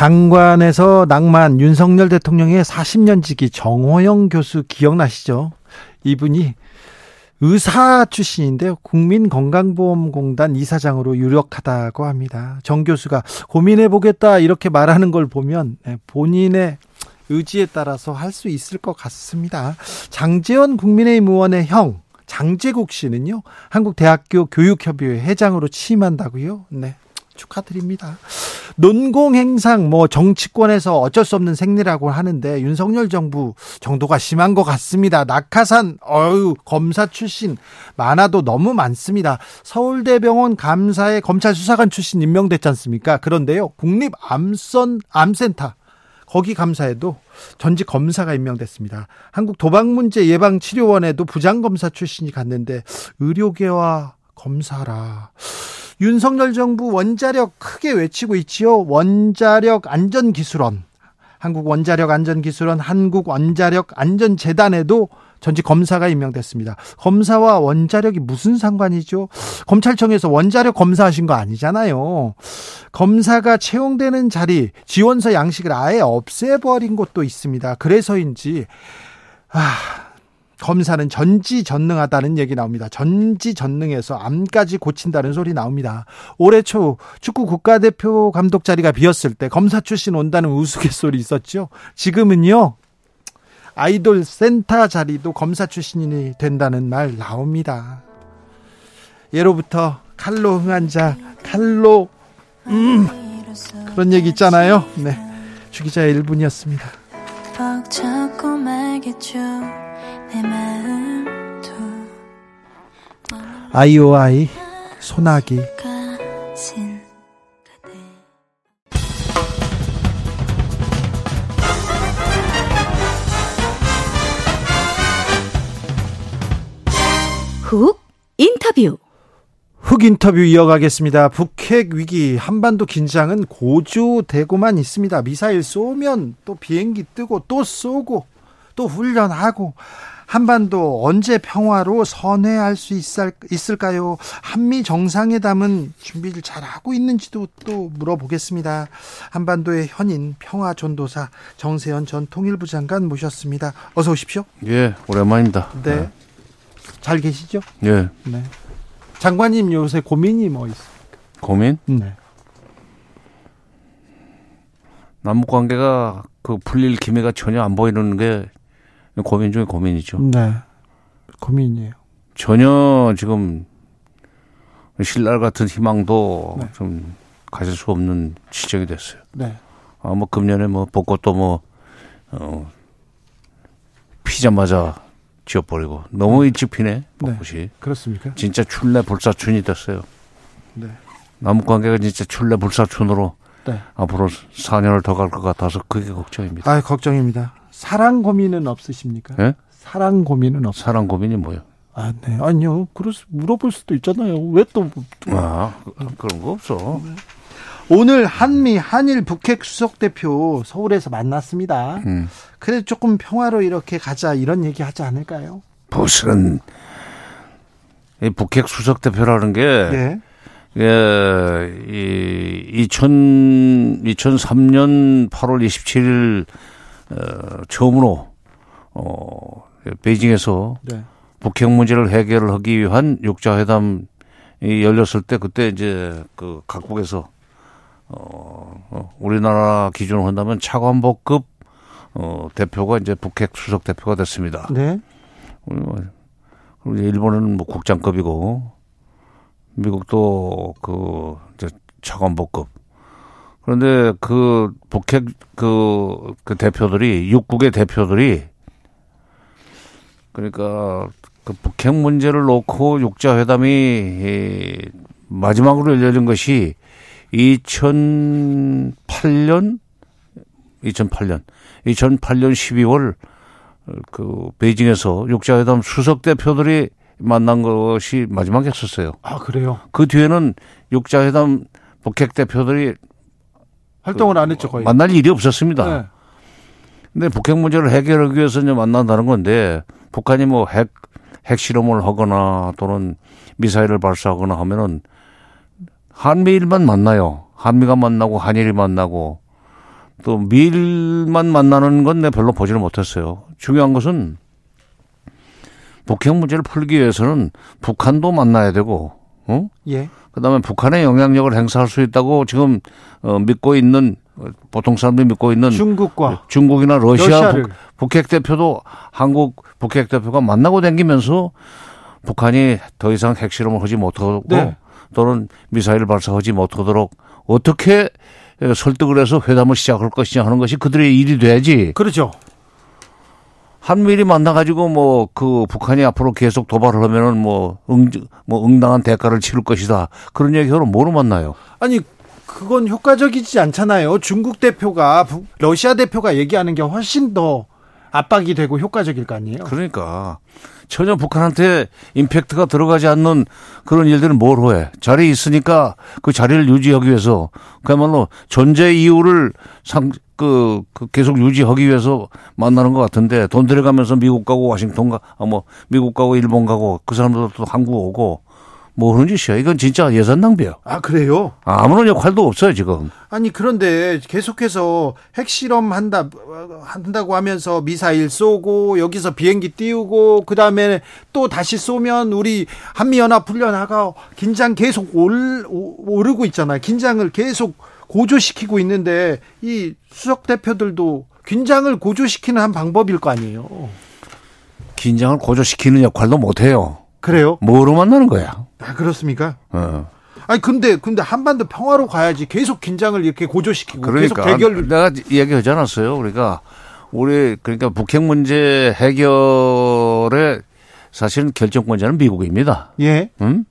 장관에서 낭만 윤석열 대통령의 40년 지기 정호영 교수 기억나시죠? 이분이 의사 출신인데요. 국민건강보험공단 이사장으로 유력하다고 합니다. 정 교수가 고민해보겠다 이렇게 말하는 걸 보면 네, 본인의 의지에 따라서 할 수 있을 것 같습니다. 장재원 국민의힘 의원의 형 장재국 씨는요. 한국대학교 교육협의회 회장으로 취임한다고요. 네. 축하드립니다. 논공행상 뭐 정치권에서 어쩔 수 없는 생리라고 하는데 윤석열 정부 정도가 심한 것 같습니다. 낙하산 어유 검사 출신 많아도 너무 많습니다. 서울대병원 감사에 검찰 수사관 출신 임명됐지 않습니까? 그런데요 국립 암선 암센터 거기 감사에도 전직 검사가 임명됐습니다. 한국 도박문제 예방치료원에도 부장검사 출신이 갔는데 의료계와 검사라. 윤석열 정부 원자력 크게 외치고 있지요. 원자력 안전기술원, 한국 원자력 안전기술원, 한국 원자력 안전재단에도 전직 검사가 임명됐습니다. 검사와 원자력이 무슨 상관이죠? 검찰청에서 원자력 검사하신 거 아니잖아요. 검사가 채용되는 자리, 지원서 양식을 아예 없애버린 곳도 있습니다. 그래서인지, 아, 검사는 전지전능하다는 얘기 나옵니다. 전지전능해서 암까지 고친다는 소리 나옵니다. 올해 초 축구 국가대표 감독 자리가 비었을 때 검사 출신 온다는 우스갯소리 있었죠. 지금은요. 아이돌 센터 자리도 검사 출신이 된다는 말 나옵니다. 예로부터 칼로 흥한 자, 칼로 음 그런 얘기 있잖아요. 네. 주기자의 1분이었습니다. 아이오아이 소나기 훅 인터뷰 훅 인터뷰 이어가겠습니다. 북핵 위기 한반도 긴장은 고조되고만 있습니다. 미사일 쏘면 또 비행기 뜨고 또 쏘고 또 훈련하고 한반도 언제 평화로 선회할 수 있을, 까요 한미 정상회담은 준비를 잘 하고 있는지도 또 물어보겠습니다. 한반도의 현인 평화 전도사 정세현 전 통일부 장관 모셨습니다. 어서 오십시오. 예, 오랜만입니다. 네. 네. 잘 계시죠? 예. 네. 장관님 요새 고민이 뭐 있습니까? 고민? 네. 남북 관계가 그 풀릴 기미가 전혀 안 보이는 게 고민 중에 고민이죠. 네. 고민이에요. 전혀 지금 신랄 같은 희망도 네. 좀 가질 수 없는 지정이 됐어요. 네. 아, 뭐 금년에 뭐 벚꽃도 뭐, 어, 피자마자 지어버리고 너무 네. 일찍 피네 벚꽃이. 네. 그렇습니까? 진짜 출래 불사춘이 됐어요. 네. 남북 관계가 진짜 출래 불사춘으로 네. 앞으로 4년을 더 갈 것 같아서 그게 걱정입니다. 아, 걱정입니다. 사랑 고민은 없으십니까? 예? 사랑 고민은 없. 사랑 고민이 뭐요? 아, 네. 아니요. 수, 물어볼 수도 있잖아요. 왜 또. 아, 그런 거 없어. 네. 오늘 한미 한일 북핵 수석 대표 서울에서 만났습니다. 음. 그래 조금 평화로 이렇게 가자 이런 얘기 하지 않을까요? 무슨 이 북핵 수석 대표라는 게 네. 예, 이 2000, 2003년 8월 27일 어, 처음으로 어, 베이징에서 네. 북핵 문제를 해결하기 위한 육자 회담이 열렸을 때 그때 이제 그 각국에서 어, 어 우리나라 기준으로 한다면 차관복급 어, 대표가 이제 북핵 수석 대표가 됐습니다. 네. 그리고 일본은 뭐 국장급이고 미국도 그 이제 차관복급 그런데 그 북핵 그, 그 대표들이 육국의 대표들이 그러니까 그 북핵 문제를 놓고 육자 회담이 마지막으로 열려진 것이 2008년 2008년 2008년 12월 그 베이징에서 육자회담 수석 대표들이 만난 것이 마지막이었었어요. 아 그래요? 그 뒤에는 육자회담 북핵 대표들이 활동을 안 했죠 거의. 만날 일이 없었습니다. 네. 근데 북핵 문제를 해결하기 위해서 이제 만난다는 건데 북한이 뭐 핵 핵실험을 하거나 또는 미사일을 발사하거나 하면은 한미일만 만나요. 한미가 만나고 한일이 만나고 또 미일만 만나는 건 내 별로 보지를 못했어요. 중요한 것은 북핵 문제를 풀기 위해서는 북한도 만나야 되고, 어? 예. 그다음에 북한의 영향력을 행사할 수 있다고 지금 어, 믿고 있는 보통 사람들이 믿고 있는 중국과 중국이나 러시아 북, 북핵 대표도 한국 북핵 대표가 만나고 댕기면서 북한이 더 이상 핵실험을 하지 못하고 네. 또는 미사일 발사하지 못하도록 어떻게 설득을 해서 회담을 시작할 것이냐 하는 것이 그들의 일이 돼야지. 그렇죠. 한미일이 만나가지고 뭐 그 북한이 앞으로 계속 도발을 하면은 뭐 응, 뭐 응당한 대가를 치를 것이다. 그런 얘기를 뭐로 만나요? 아니, 그건 효과적이지 않잖아요. 중국 대표가, 러시아 대표가 얘기하는 게 훨씬 더 압박이 되고 효과적일 거 아니에요? 그러니까. 전혀 북한한테 임팩트가 들어가지 않는 그런 일들은 뭘 해? 자리에 있으니까 그 자리를 유지하기 위해서 그야말로 존재 이유를 상, 그, 그 계속 유지하기 위해서 만나는 것 같은데 돈 들여가면서 미국 가고 와싱턴 가, 아, 뭐 미국 가고 일본 가고 그 사람들도 한국 오고 뭐 그런 짓이야. 이건 진짜 예산 낭비야. 아, 그래요? 아무런 역할도 없어요, 지금. 아니, 그런데 계속해서 핵실험 한다, 한다고 하면서 미사일 쏘고, 여기서 비행기 띄우고, 그 다음에 또 다시 쏘면 우리 한미연합 훈련하고 긴장 계속 올, 오르고 있잖아요. 긴장을 계속 고조시키고 있는데, 이 수석 대표들도 긴장을 고조시키는 한 방법일 거 아니에요. 긴장을 고조시키는 역할도 못 해요. 그래요? 뭐로 만나는 거야? 아, 그렇습니까? 어. 아니 근데 근데 한반도 평화로 가야지 계속 긴장을 이렇게 고조시키고 그러니까 계속 대결 내가 이야기하지 않았어요. 우리가 우리 그러니까 북핵 문제 해결의 사실은 결정권자는 미국입니다. 예. 응?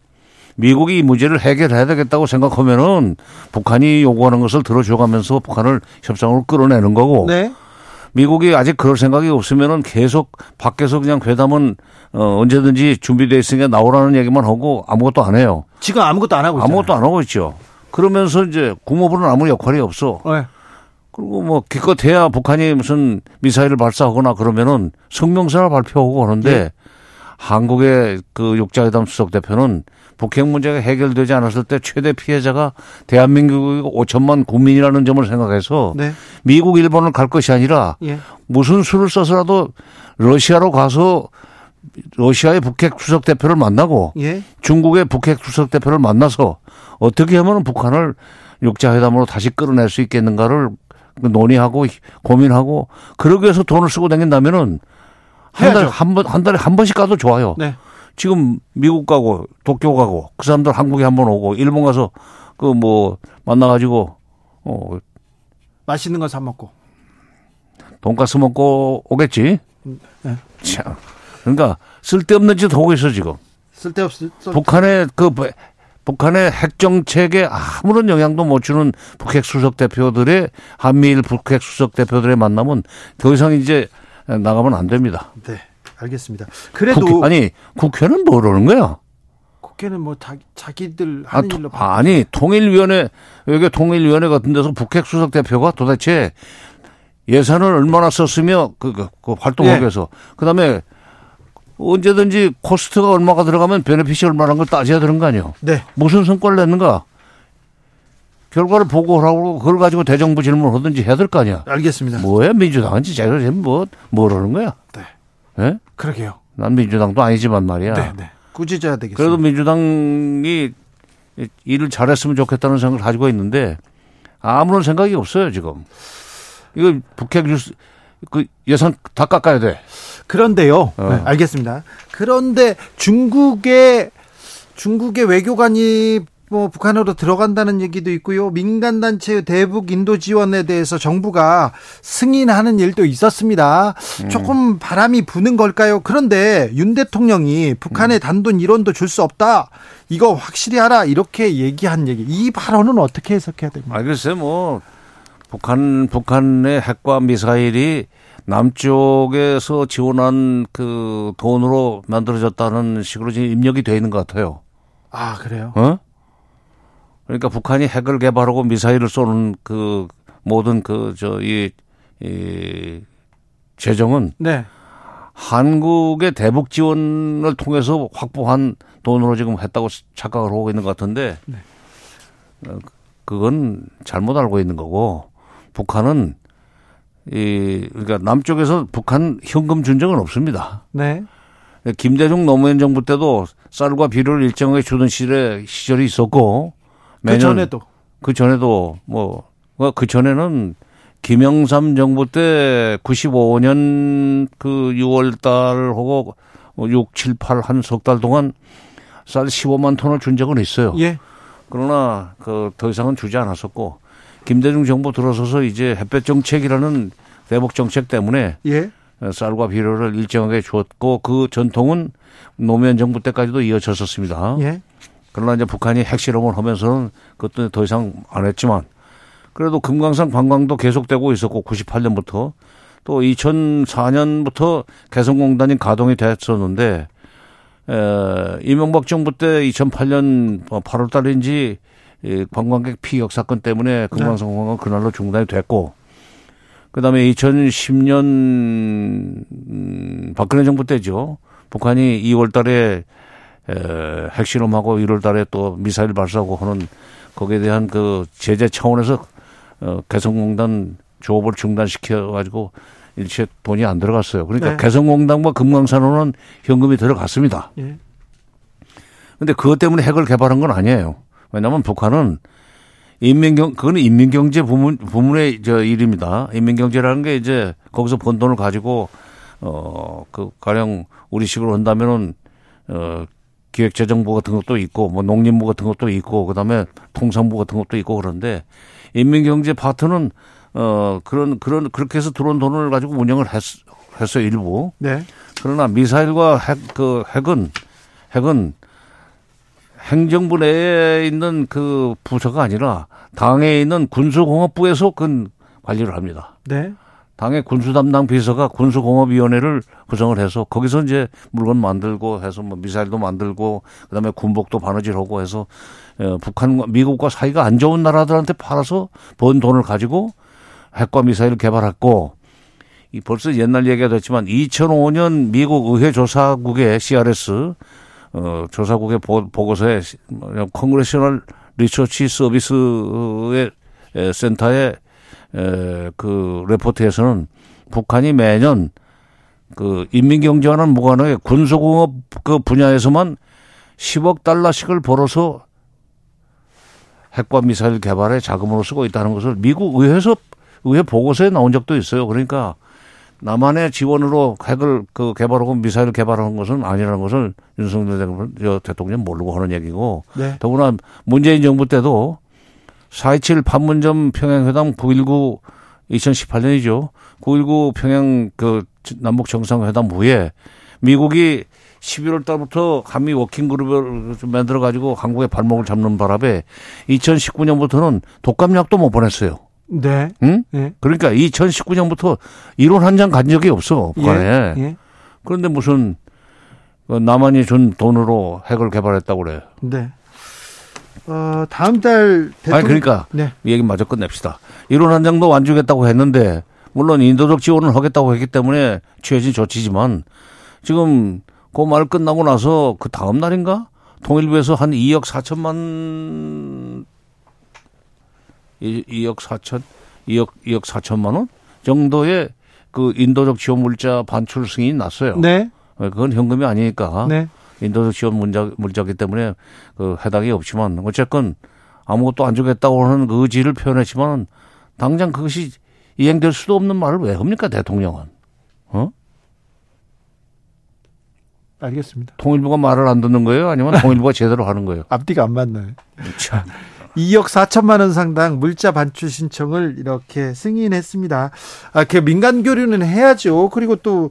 미국이 이 문제를 해결해야 되겠다고 생각하면은 북한이 요구하는 것을 들어줘가면서 북한을 협상으로 끌어내는 거고. 네. 미국이 아직 그럴 생각이 없으면은 계속 밖에서 그냥 회담은 어, 언제든지 준비돼 있으니까 나오라는 얘기만 하고 아무것도 안 해요. 지금 아무것도 안 하고 있잖아요. 아무것도 안 하고 있죠. 그러면서 이제 국무부는 아무 역할이 없어. 네. 그리고 뭐 기껏해야 북한이 무슨 미사일을 발사하거나 그러면은 성명서를 발표하고 그러는데 네. 한국의 그 육자회담 수석 대표는 북핵 문제가 해결되지 않았을 때 최대 피해자가 대한민국 5천만 국민이라는 점을 생각해서 네. 미국, 일본을 갈 것이 아니라 예. 무슨 수를 써서라도 러시아로 가서 러시아의 북핵 수석 대표를 만나고 예. 중국의 북핵 수석 대표를 만나서 어떻게 하면 북한을 육자회담으로 다시 끌어낼 수 있겠는가를 논의하고 고민하고 그러기 위해서 돈을 쓰고 다닌다면은 한 달, 한 번, 한 달에 한 번씩 가도 좋아요. 네. 지금 미국 가고 도쿄 가고 그 사람들 한국에 한 번 오고 일본 가서 그 뭐 만나가지고 어 맛있는 거 사 먹고 돈가스 먹고 오겠지. 네. 참 그러니까 쓸데없는 짓 하고 있어 지금. 쓸데없어. 북한의 그 북한의 핵 정책에 아무런 영향도 못 주는 북핵 수석 대표들의 한미일 북핵 수석 대표들의 만남은 더 이상 이제 나가면 안 됩니다. 네. 알겠습니다. 그래도 국회, 아니 국회는 뭐라는 거야? 국회는 뭐 자기, 자기들 하는 아, 일로 아니 통일위원회 여기 통일위원회 같은 데서 북핵 수석 대표가 도대체 예산을 얼마나 썼으며 그, 그, 그 활동하기 네. 위해서 그다음에 언제든지 코스트가 얼마가 들어가면 베네핏이 얼마라는 걸 따져야 되는 거 아니에요? 네. 무슨 성과를 냈는가? 결과를 보고하고 그걸 가지고 대정부 질문을 하든지 해야 될 거 아니야. 알겠습니다. 뭐야 민주당은 진짜 뭐 뭐라는 거야? 네. 예? 그러게요. 난 민주당도 아니지만 말이야. 네, 네. 꾸짖어야 되겠습니다. 그래도 민주당이 일을 잘했으면 좋겠다는 생각을 가지고 있는데 아무런 생각이 없어요 지금. 이거 북핵 뉴스 그 예산 다 깎아야 돼. 그런데요. 어. 네, 알겠습니다. 그런데 중국의 중국의 외교관이 뭐 북한으로 들어간다는 얘기도 있고요. 민간 단체 대북 인도 지원에 대해서 정부가 승인하는 일도 있었습니다. 음. 조금 바람이 부는 걸까요? 그런데 윤 대통령이 북한에 음. 단돈 1원도 줄 수 없다. 이거 확실히 하라. 이렇게 얘기한 얘기. 이 발언은 어떻게 해석해야 됩니까? 아, 글쎄 뭐 북한 북한의 핵과 미사일이 남쪽에서 지원한 그 돈으로 만들어졌다는 식으로 지금 입력이 돼 있는 것 같아요. 아, 그래요? 어? 그러니까 북한이 핵을 개발하고 미사일을 쏘는 그 모든 그 저이 이 재정은 네. 한국의 대북 지원을 통해서 확보한 돈으로 지금 했다고 착각을 하고 있는 것 같은데 네. 어, 그건 잘못 알고 있는 거고 북한은 이 그러니까 남쪽에서 북한 현금 준 적은 없습니다. 네. 김대중 노무현 정부 때도 쌀과 비료를 일정하게 주던 시절에 시절이 있었고 그 전에도 그 전에도 뭐그 뭐 전에는 김영삼 정부 때 95년 그 6월 달하고 6, 7, 8 한 석 달 동안 쌀 15만 톤을 준 적은 있어요. 예. 그러나 그 더 이상은 주지 않았었고 김대중 정부 들어서서 이제 햇볕 정책이라는 대북 정책 때문에 예. 쌀과 비료를 일정하게 주었고 그 전통은 노무현 정부 때까지도 이어졌었습니다. 예. 그러나 이제 북한이 핵실험을 하면서는 그것도 더 이상 안 했지만 그래도 금강산 관광도 계속되고 있었고 98년부터 또 2004년부터 개성공단이 가동이 됐었는데 에, 이명박 정부 때 2008년 8월 뭐 달인지 이 관광객 피격 사건 때문에 금강산 네. 관광 그날로 중단이 됐고 그다음에 2010년 음, 박근혜 정부 때죠. 북한이 2월 달에 에, 핵실험하고 1월 달에 또 미사일 발사하고 하는 거기에 대한 그 제재 차원에서 어, 개성공단 조업을 중단시켜 가지고 일체 돈이 안 들어갔어요. 그러니까 네. 개성공단과 금강산호는 현금이 들어갔습니다. 예. 근데 그것 때문에 핵을 개발한 건 아니에요. 왜냐하면 북한은 인민경 그거는 인민경제 부문 부문의 저 일입니다. 인민경제라는 게 이제 거기서 번 돈을 가지고 어그 가령 우리식으로 한다면은 어 기획재정부 같은 것도 있고 뭐 농림부 같은 것도 있고 그다음에 통상부 같은 것도 있고 그런데 인민경제 파트는 어 그런 그런 그렇게 해서 들어온 돈을 가지고 운영을 했, 했어요 일부. 네. 그러나 미사일과 핵 그 핵은 핵은 행정부 내에 있는 그 부서가 아니라 당에 있는 군수공업부에서 그 관리를 합니다. 네. 당의 군수 담당 비서가 군수공업위원회를 구성을 해서 거기서 이제 물건 만들고 해서 뭐 미사일도 만들고 그다음에 군복도 바느질하고 해서 어, 북한과 미국과 사이가 안 좋은 나라들한테 팔아서 번 돈을 가지고 핵과 미사일을 개발했고 이 벌써 옛날 얘기가 됐지만 2005년 미국 의회 조사국의 CRS 어 조사국의 보, 보고서에 Congressional 리서치 서비스의 센터에 에, 그 레포트에서는 북한이 매년 그 인민경제와는 무관하게 군수공업 그 분야에서만 10억 달러씩을 벌어서 핵과 미사일 개발에 자금으로 쓰고 있다는 것을 미국 의회에서 의회 보고서에 나온 적도 있어요. 그러니까 남한의 지원으로 핵을 그 개발하고 미사일 개발하는 것은 아니라는 것을 윤석열 대통령 모르고 하는 얘기고 네. 더구나 문재인 정부 때도 4.27 판문점 평양회담 9.19 2018년이죠. 9.19 평양 그 남북 정상회담 후에 미국이 11월 달부터 한미 워킹 그룹을 좀 만들어 가지고 한국의 발목을 잡는 바람에 2019년부터는 독감약도 못 보냈어요. 네. 응? 네. 그러니까 2019년부터 이론 한장 간 적이 없어. 북한에. 예. 예. 그런데 무슨 그 남한이 준 돈으로 핵을 개발했다고 그래요. 네. 어, 다음 달 대통령... 아니 그러니까 네. 얘기 마저 끝냅시다. 이론 한 장도 안 주겠다고 했는데 물론 인도적 지원을 하겠다고 했기 때문에 취해진 조치지만 지금 그 말 끝나고 나서 그 다음 날인가 통일부에서 한 2억 4천만 2 억 4천 2억 2억 4천만 원 정도의 그 인도적 지원 물자 반출 승인이 났어요. 네. 그건 현금이 아니니까. 네. 인도적 지원 문자, 물자기 때문에 그 해당이 없지만 어쨌건 아무것도 안 주겠다고 하는 그 의지를 표현했지만 당장 그것이 이행될 수도 없는 말을 왜 합니까 대통령은? 어? 알겠습니다. 통일부가 말을 안 듣는 거예요? 아니면 통일부가 제대로 하는 거예요? 앞뒤가 안 맞나요? 참. 2억 4천만 원 상당 물자 반출 신청을 이렇게 승인했습니다. 아, 그 민간 교류는 해야죠. 그리고 또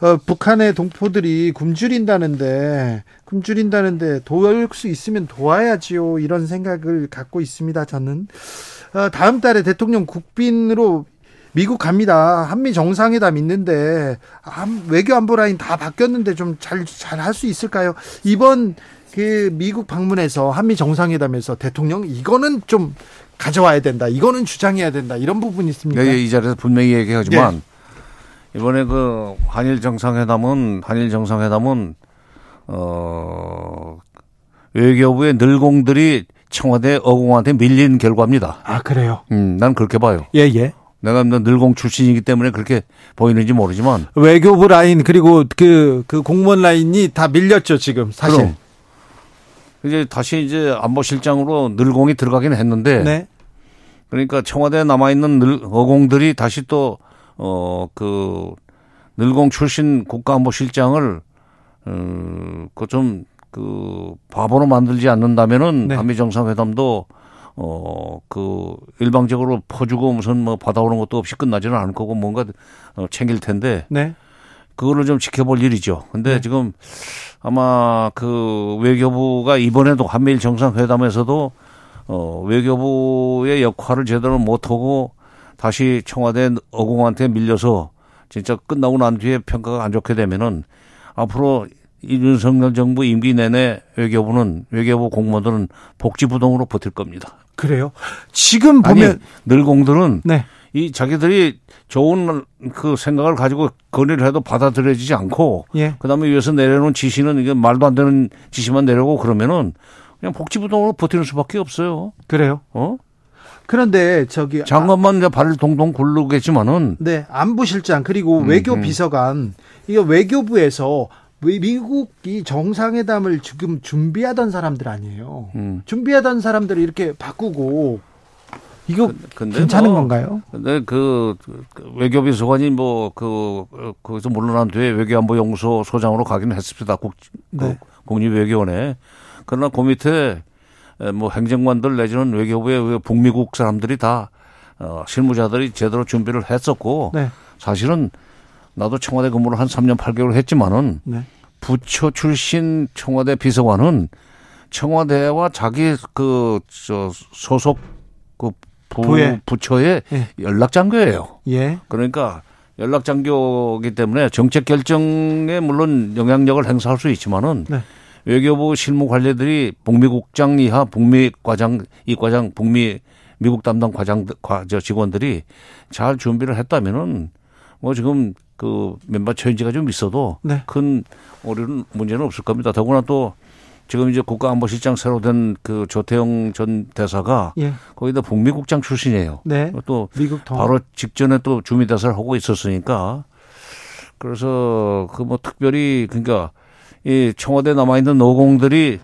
어, 북한의 동포들이 굶주린다는데 굶주린다는데 도울 수 있으면 도와야지요. 이런 생각을 갖고 있습니다. 저는 어, 다음 달에 대통령 국빈으로 미국 갑니다. 한미 정상회담 있는데 외교 안보 라인 다 바뀌었는데 좀 잘 잘 할 수 있을까요? 이번 그 미국 방문에서 한미 정상회담에서 대통령 이거는 좀 가져와야 된다. 이거는 주장해야 된다. 이런 부분이 있습니다. 네, 이 자리에서 분명히 얘기하지만 네. 이번에 그 한일 정상회담은 한일 정상회담은 어 외교부의 늘공들이 청와대 어공한테 밀린 결과입니다. 아 그래요? 음, 난 그렇게 봐요. 예 예. 내가 늘공 출신이기 때문에 그렇게 보이는지 모르지만 외교부 라인 그리고 그그 그 공무원 라인이 다 밀렸죠 지금 사실. 그럼. 이제 다시 이제 안보실장으로 늘공이 들어가긴 했는데 네. 그러니까 청와대에 남아 있는 늘 어공들이 다시 또 어 그 늘공 출신 국가안보실장을 어그좀그 그 바보로 만들지 않는다면은 네. 한미 정상회담도 어, 그, 일방적으로 퍼주고 무슨 뭐 받아오는 것도 없이 끝나지는 않을 거고 뭔가 어, 챙길 텐데. 네. 그거를 좀 지켜볼 일이죠. 근데 네. 지금 아마 그 외교부가 이번에도 한미일 정상회담에서도 어, 외교부의 역할을 제대로 못하고 다시 청와대 어공한테 밀려서 진짜 끝나고 난 뒤에 평가가 안 좋게 되면은 앞으로 이 윤석열 정부 임기 내내 외교부는 외교부 공무원들은 복지부동으로 버틸 겁니다. 그래요? 지금 보면 아니, 늘공들은 네. 이 자기들이 좋은 그 생각을 가지고 건의를 해도 받아들여지지 않고 예. 그다음에 위에서 내려놓은 지시는 이게 말도 안 되는 지시만 내려고 그러면은 그냥 복지부동으로 버티는 수밖에 없어요. 그래요? 어? 그런데 저기 장관만 아, 이제 발을 동동 굴르겠지만은 네 안보실장 그리고 음, 외교 비서관 음. 이거 외교부에서 미국이 정상회담을 지금 준비하던 사람들 아니에요. 음. 준비하던 사람들을 이렇게 바꾸고 이거 근데 괜찮은 뭐, 건가요? 근데 그, 그 외교비서관이 뭐그 거기서 물러난 뒤에 외교안보 연구소 소장으로 가기는 했습니다. 국, 그 네. 국립외교원에. 그러나 그 밑에 뭐 행정관들 내지는 외교부의 그 북미국 사람들이 다 어, 실무자들이 제대로 준비를 했었고 네. 사실은 나도 청와대 근무를 한 3년 8개월 했지만은 네. 부처 출신 청와대 비서관은 청와대와 자기 그 저 소속 그 부, 부에. 부처의 예. 연락 장교예요. 예. 그러니까 연락 장교기 때문에 정책 결정에 물론 영향력을 행사할 수 있지만은 네. 외교부 실무 관리들이 북미국장 이하 북미 과장 이 과장 북미 미국 담당 과장 과저 직원들이 잘 준비를 했다면은 뭐 지금 그 멤버 체인지가 좀 있어도 네. 큰 오류는 문제는 없을 겁니다. 더구나 또 지금 이제 국가안보실장 새로 된 그 조태영 전 대사가 예. 거기다 북미국장 출신이에요. 네. 또 미국 통. 바로 직전에 또 주미 대사를 하고 있었으니까 그래서 그 뭐 특별히 그러니까 이 청와대 남아 있는 노공들이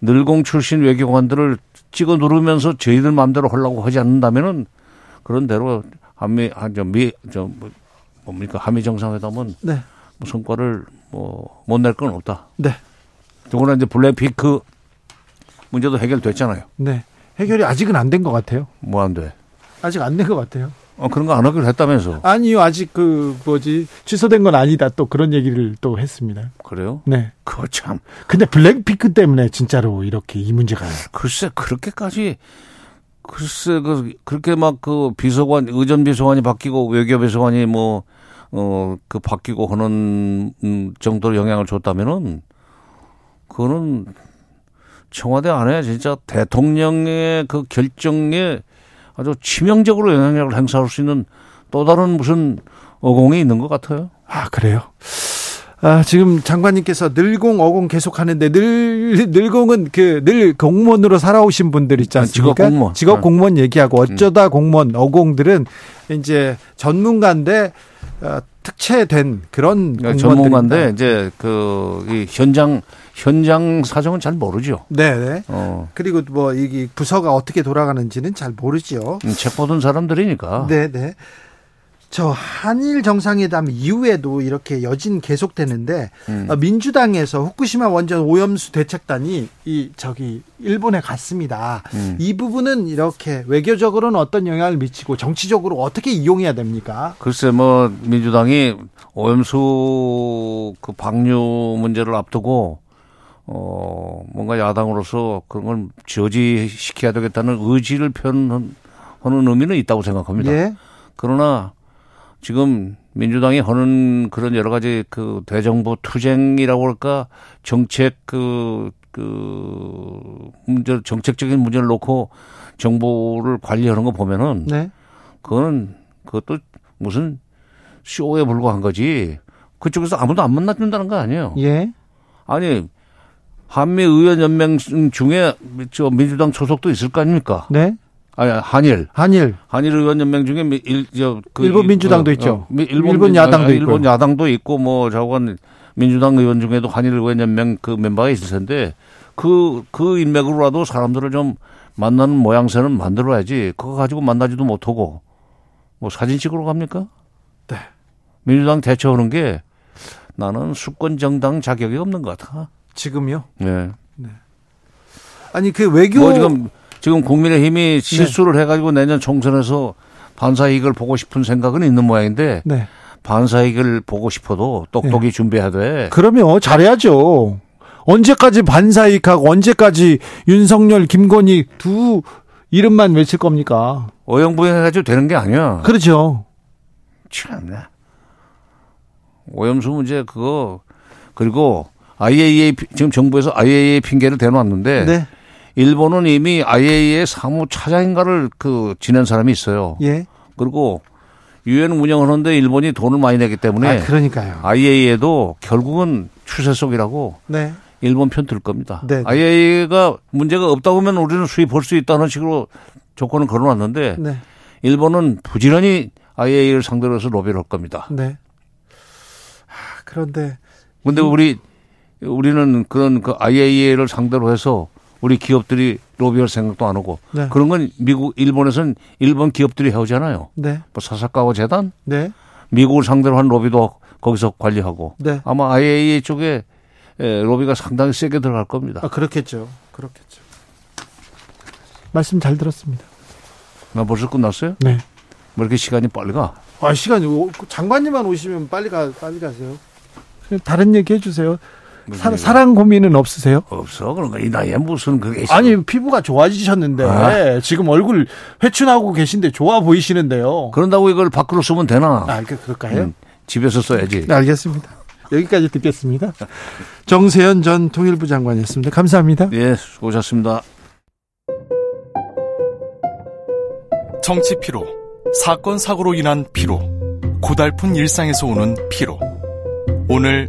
늘공 출신 외교관들을 찍어 누르면서 저희들 마음대로 하려고 하지 않는다면은 그런 대로 한미 한저미저 뭐 뭡니까 한미 정상회담은 네. 뭐 성과를 뭐 못 낼 건 없다. 네. 더구나 이제 블랙피크 문제도 해결됐잖아요. 네. 해결이 아직은 안 된 것 같아요. 뭐 안 돼? 아직 안 된 것 같아요. 어, 그런 거 안 하기로 했다면서. 아니요, 아직 그, 뭐지, 취소된 건 아니다. 또 그런 얘기를 또 했습니다. 그래요? 네. 그거 참. 근데 블랙피크 때문에 진짜로 이렇게 이 문제가. 글쎄, 그렇게까지, 글쎄, 그, 그렇게 막 그 비서관, 의전 비서관이 바뀌고 외교 비서관이 뭐, 어, 그 바뀌고 하는 음, 정도로 영향을 줬다면은 그거는 청와대 안에 진짜 대통령의 그 결정에 아주 치명적으로 영향력을 행사할 수 있는 또 다른 무슨 어공이 있는 것 같아요. 아, 그래요? 아, 지금 장관님께서 늘공 어공 계속 하는데 늘 늘공은 그 늘 공무원으로 살아오신 분들 있지 않습니까? 직업 공무원. 직업 공무원 얘기하고 어쩌다 음. 공무원 어공들은 이제 전문가인데 어, 특채된 그런 그러니까 전문가인데 이제 그 이 현장 현장 사정은 잘 모르죠. 네. 네. 어. 그리고 뭐이 부서가 어떻게 돌아가는지는 잘 모르죠. 음, 책 보던 사람들이니까. 네, 네. 저 한일 정상회담 이후에도 이렇게 여진 계속되는데 음. 어, 민주당에서 후쿠시마 원전 오염수 대책단이 이 저기 일본에 갔습니다. 음. 이 부분은 이렇게 외교적으로는 어떤 영향을 미치고 정치적으로 어떻게 이용해야 됩니까? 글쎄 뭐 민주당이 오염수 그 방류 문제를 앞두고 어 뭔가 야당으로서 그런 걸 저지시켜야 되겠다는 의지를 표현하는 의미는 있다고 생각합니다. 예. 그러나 지금 민주당이 하는 그런 여러 가지 그 대정부 투쟁이라고 할까 정책 그, 그 문제, 정책적인 문제를 놓고 정보를 관리하는 거 보면은 네. 그거는 그것도 무슨 쇼에 불과한 거지 그쪽에서 아무도 안 만나준다는 거 아니에요. 예. 아니 한미 의원 연맹 중에 저 민주당 소속도 있을 거 아닙니까? 네. 아니 한일 한일 한일 의원 연맹 중에 일 저 그 일본 민주당도 어, 있죠. 어, 일본, 일본, 야당도 아, 있고 일본 야당도 있고 뭐 저건 민주당 의원 중에도 한일 의원 연맹 그 멤버가 있을 텐데 그그 그 인맥으로라도 사람들을 좀 만나는 모양새는 만들어야지 그거 가지고 만나지도 못하고 뭐 사진 찍으러 갑니까? 네. 민주당 대처하는 게 나는 수권 정당 자격이 없는 것 같아. 지금요? 네. 네. 아니 그 외교 뭐 지금 지금 국민의힘이 네. 실수를 네. 해가지고 내년 총선에서 반사이익을 보고 싶은 생각은 있는 모양인데 네. 반사이익을 보고 싶어도 똑똑히 네. 준비해야 돼. 그러면 잘해야죠. 언제까지 반사이익하고 언제까지 윤석열, 김건희 두 이름만 외칠 겁니까? 오영부영해가지고 되는 게 아니야. 그렇죠. 참네. 오염수 문제 그거 그리고 IAEA 지금 정부에서 IAEA 핑계를 대놓았는데 네. 일본은 이미 IAEA 사무 차장인가를 그 지낸 사람이 있어요. 예. 그리고 유엔 운영하는데 일본이 돈을 많이 내기 때문에 아, 그러니까요. IAEA도 결국은 추세 속이라고 네. 일본 편 들 겁니다. 네. IAEA가 문제가 없다고 하면 우리는 수입할 수 있다는 식으로 조건을 걸어놨는데 네. 일본은 부지런히 IAEA를 상대로 해서 로비를 할 겁니다. 네. 아, 그런데 근데 우리 우리는 그런 그 IAEA를 상대로 해서 우리 기업들이 로비할 생각도 안 하고 네. 그런 건 미국 일본에서는 일본 기업들이 해오잖아요. 네. 뭐 사사카와 재단, 네. 미국을 상대로 한 로비도 거기서 관리하고 네. 아마 IAEA 쪽에 로비가 상당히 세게 들어갈 겁니다. 아, 그렇겠죠. 그렇겠죠. 말씀 잘 들었습니다. 나 벌써 끝났어요? 네. 뭐 이렇게 시간이 빨리 가? 아 시간이 장관님만 오시면 빨리 가 빨리 가세요. 다른 얘기 해주세요. 사, 사랑 고민은 없으세요? 없어. 그런 거이 나이에 무슨 그게 있어. 아니 피부가 좋아지셨는데 아. 지금 얼굴 회춘하고 계신데 좋아 보이시는데요. 그런다고 이걸 밖으로 쓰면 되나? 아, 그, 그럴까요? 음, 집에서 써야지. 네, 알겠습니다. 여기까지 듣겠습니다. 정세현 전 통일부 장관이었습니다. 감사합니다. 예, 수고하셨습니다. 정치 피로, 사건 사고로 인한 피로, 고달픈 일상에서 오는 피로. 오늘